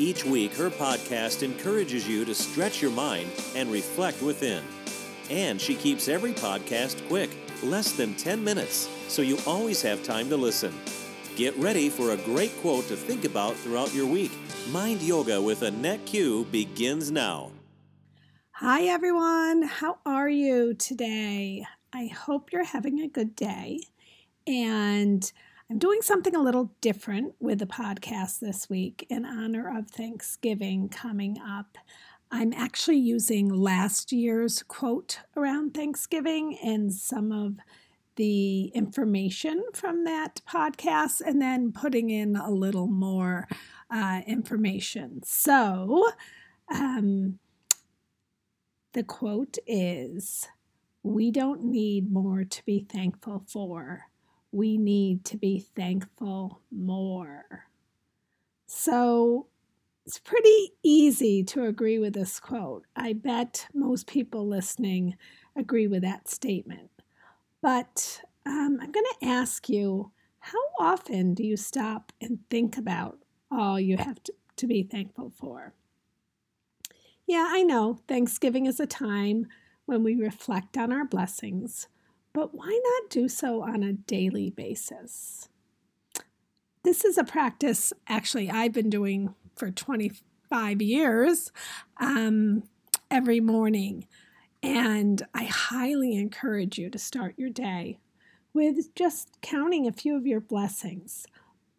Each week, her podcast encourages you to stretch your mind and reflect within. And she keeps every podcast quick, less than 10 minutes, so you always have time to listen. Get ready for a great quote to think about throughout your week. Mind Yoga with Annette Q begins now. Hi, everyone. How are you today? I hope you're having a good day. And I'm doing something a little different with the podcast this week in honor of Thanksgiving coming up. I'm actually using last year's quote around Thanksgiving and some of the information from that podcast, and then putting in a little more uh, information. So, um, the quote is We don't need more to be thankful for we need to be thankful more. So it's pretty easy to agree with this quote. I bet most people listening agree with that statement. But um, I'm going to ask you how often do you stop and think about all you have to, to be thankful for? Yeah, I know Thanksgiving is a time when we reflect on our blessings but why not do so on a daily basis? This is a practice actually I've been doing for 25 years um, every morning. And I highly encourage you to start your day with just counting a few of your blessings.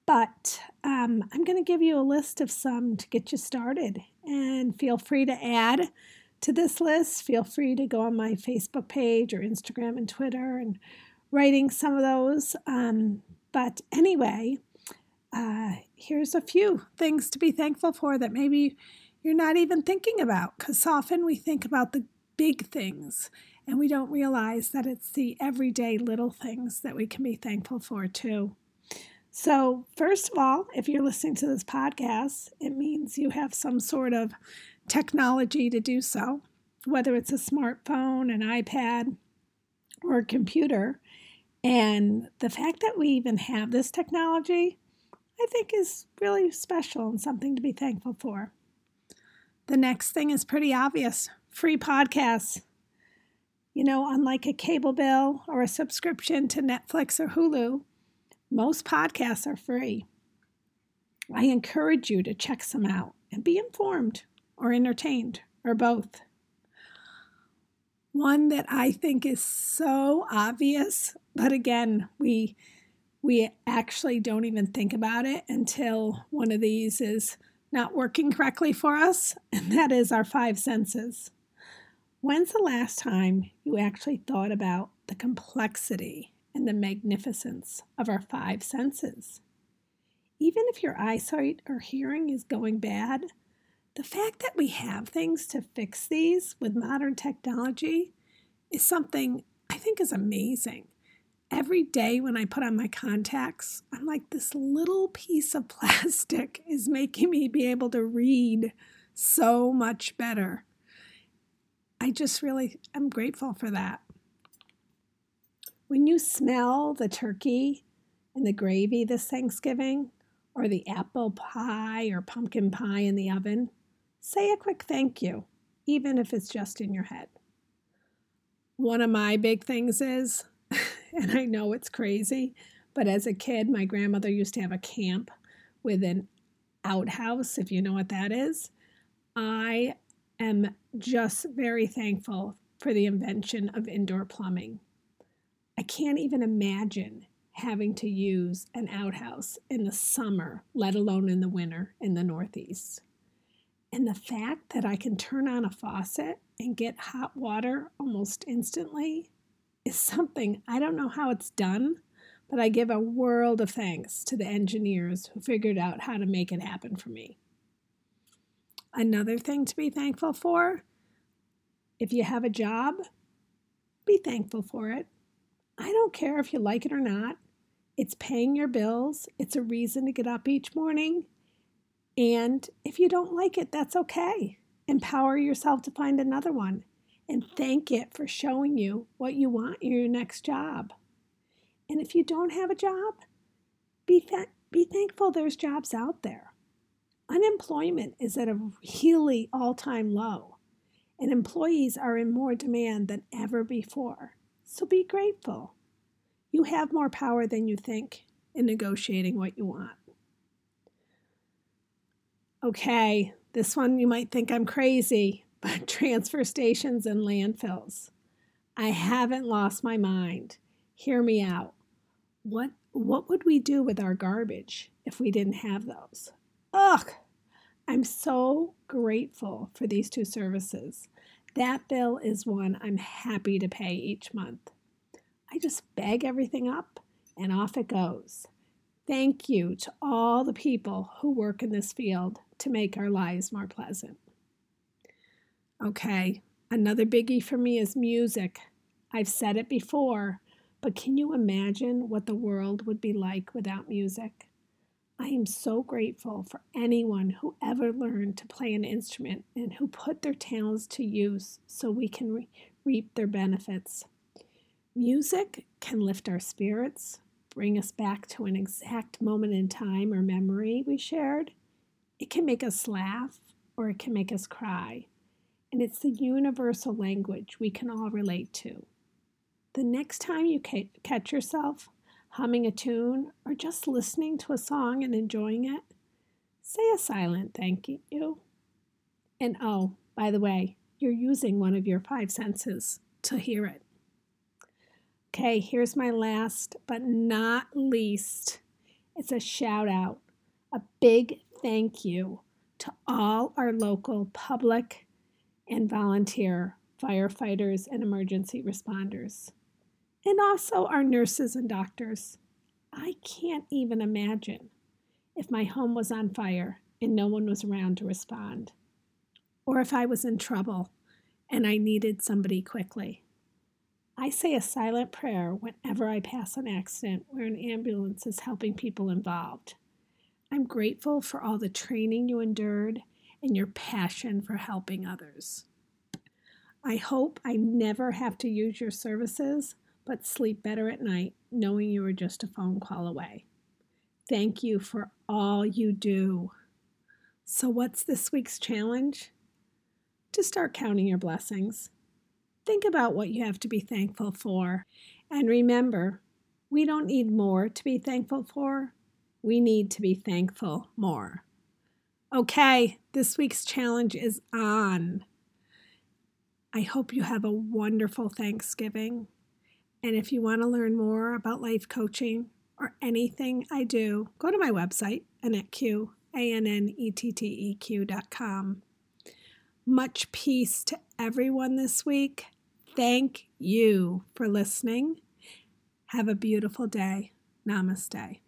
But um, I'm going to give you a list of some to get you started. And feel free to add to this list, feel free to go on my Facebook page or Instagram and Twitter and writing some of those. Um, but anyway, uh, here's a few things to be thankful for that maybe you're not even thinking about because often we think about the big things and we don't realize that it's the everyday little things that we can be thankful for too. So, first of all, if you're listening to this podcast, it means you have some sort of technology to do so, whether it's a smartphone, an iPad, or a computer. And the fact that we even have this technology, I think, is really special and something to be thankful for. The next thing is pretty obvious free podcasts. You know, unlike a cable bill or a subscription to Netflix or Hulu, most podcasts are free. I encourage you to check some out and be informed or entertained or both. One that I think is so obvious, but again, we we actually don't even think about it until one of these is not working correctly for us, and that is our five senses. When's the last time you actually thought about the complexity and the magnificence of our five senses? Even if your eyesight or hearing is going bad, the fact that we have things to fix these with modern technology is something I think is amazing. Every day when I put on my contacts, I'm like, this little piece of plastic is making me be able to read so much better. I just really am grateful for that. When you smell the turkey and the gravy this Thanksgiving, or the apple pie or pumpkin pie in the oven, say a quick thank you, even if it's just in your head. One of my big things is, and I know it's crazy, but as a kid, my grandmother used to have a camp with an outhouse, if you know what that is. I am just very thankful for the invention of indoor plumbing. I can't even imagine having to use an outhouse in the summer, let alone in the winter in the Northeast. And the fact that I can turn on a faucet and get hot water almost instantly is something I don't know how it's done, but I give a world of thanks to the engineers who figured out how to make it happen for me. Another thing to be thankful for If you have a job, be thankful for it. I don't care if you like it or not. It's paying your bills, it's a reason to get up each morning. And if you don't like it, that's okay. Empower yourself to find another one and thank it for showing you what you want in your next job. And if you don't have a job, be, th- be thankful there's jobs out there. Unemployment is at a really all time low, and employees are in more demand than ever before. So be grateful. You have more power than you think in negotiating what you want. Okay, this one you might think I'm crazy, but transfer stations and landfills. I haven't lost my mind. Hear me out. What what would we do with our garbage if we didn't have those? Ugh. I'm so grateful for these two services. That bill is one I'm happy to pay each month. I just bag everything up and off it goes. Thank you to all the people who work in this field to make our lives more pleasant. Okay, another biggie for me is music. I've said it before, but can you imagine what the world would be like without music? I am so grateful for anyone who ever learned to play an instrument and who put their talents to use so we can re- reap their benefits. Music can lift our spirits, bring us back to an exact moment in time or memory we shared. It can make us laugh or it can make us cry and it's the universal language we can all relate to. The next time you ca- catch yourself humming a tune or just listening to a song and enjoying it, say a silent thank you. And oh, by the way, you're using one of your five senses to hear it. Okay, here's my last but not least. It's a shout out, a big thank you to all our local public and volunteer firefighters and emergency responders, and also our nurses and doctors. I can't even imagine if my home was on fire and no one was around to respond, or if I was in trouble and I needed somebody quickly. I say a silent prayer whenever I pass an accident where an ambulance is helping people involved. I'm grateful for all the training you endured and your passion for helping others. I hope I never have to use your services, but sleep better at night knowing you are just a phone call away. Thank you for all you do. So, what's this week's challenge? To start counting your blessings. Think about what you have to be thankful for. And remember, we don't need more to be thankful for. We need to be thankful more. Okay, this week's challenge is on. I hope you have a wonderful Thanksgiving. And if you want to learn more about life coaching or anything I do, go to my website, AnnetteQ, A-N-N-E-T-T-E-Q dot com. Much peace to everyone this week. Thank you for listening. Have a beautiful day. Namaste.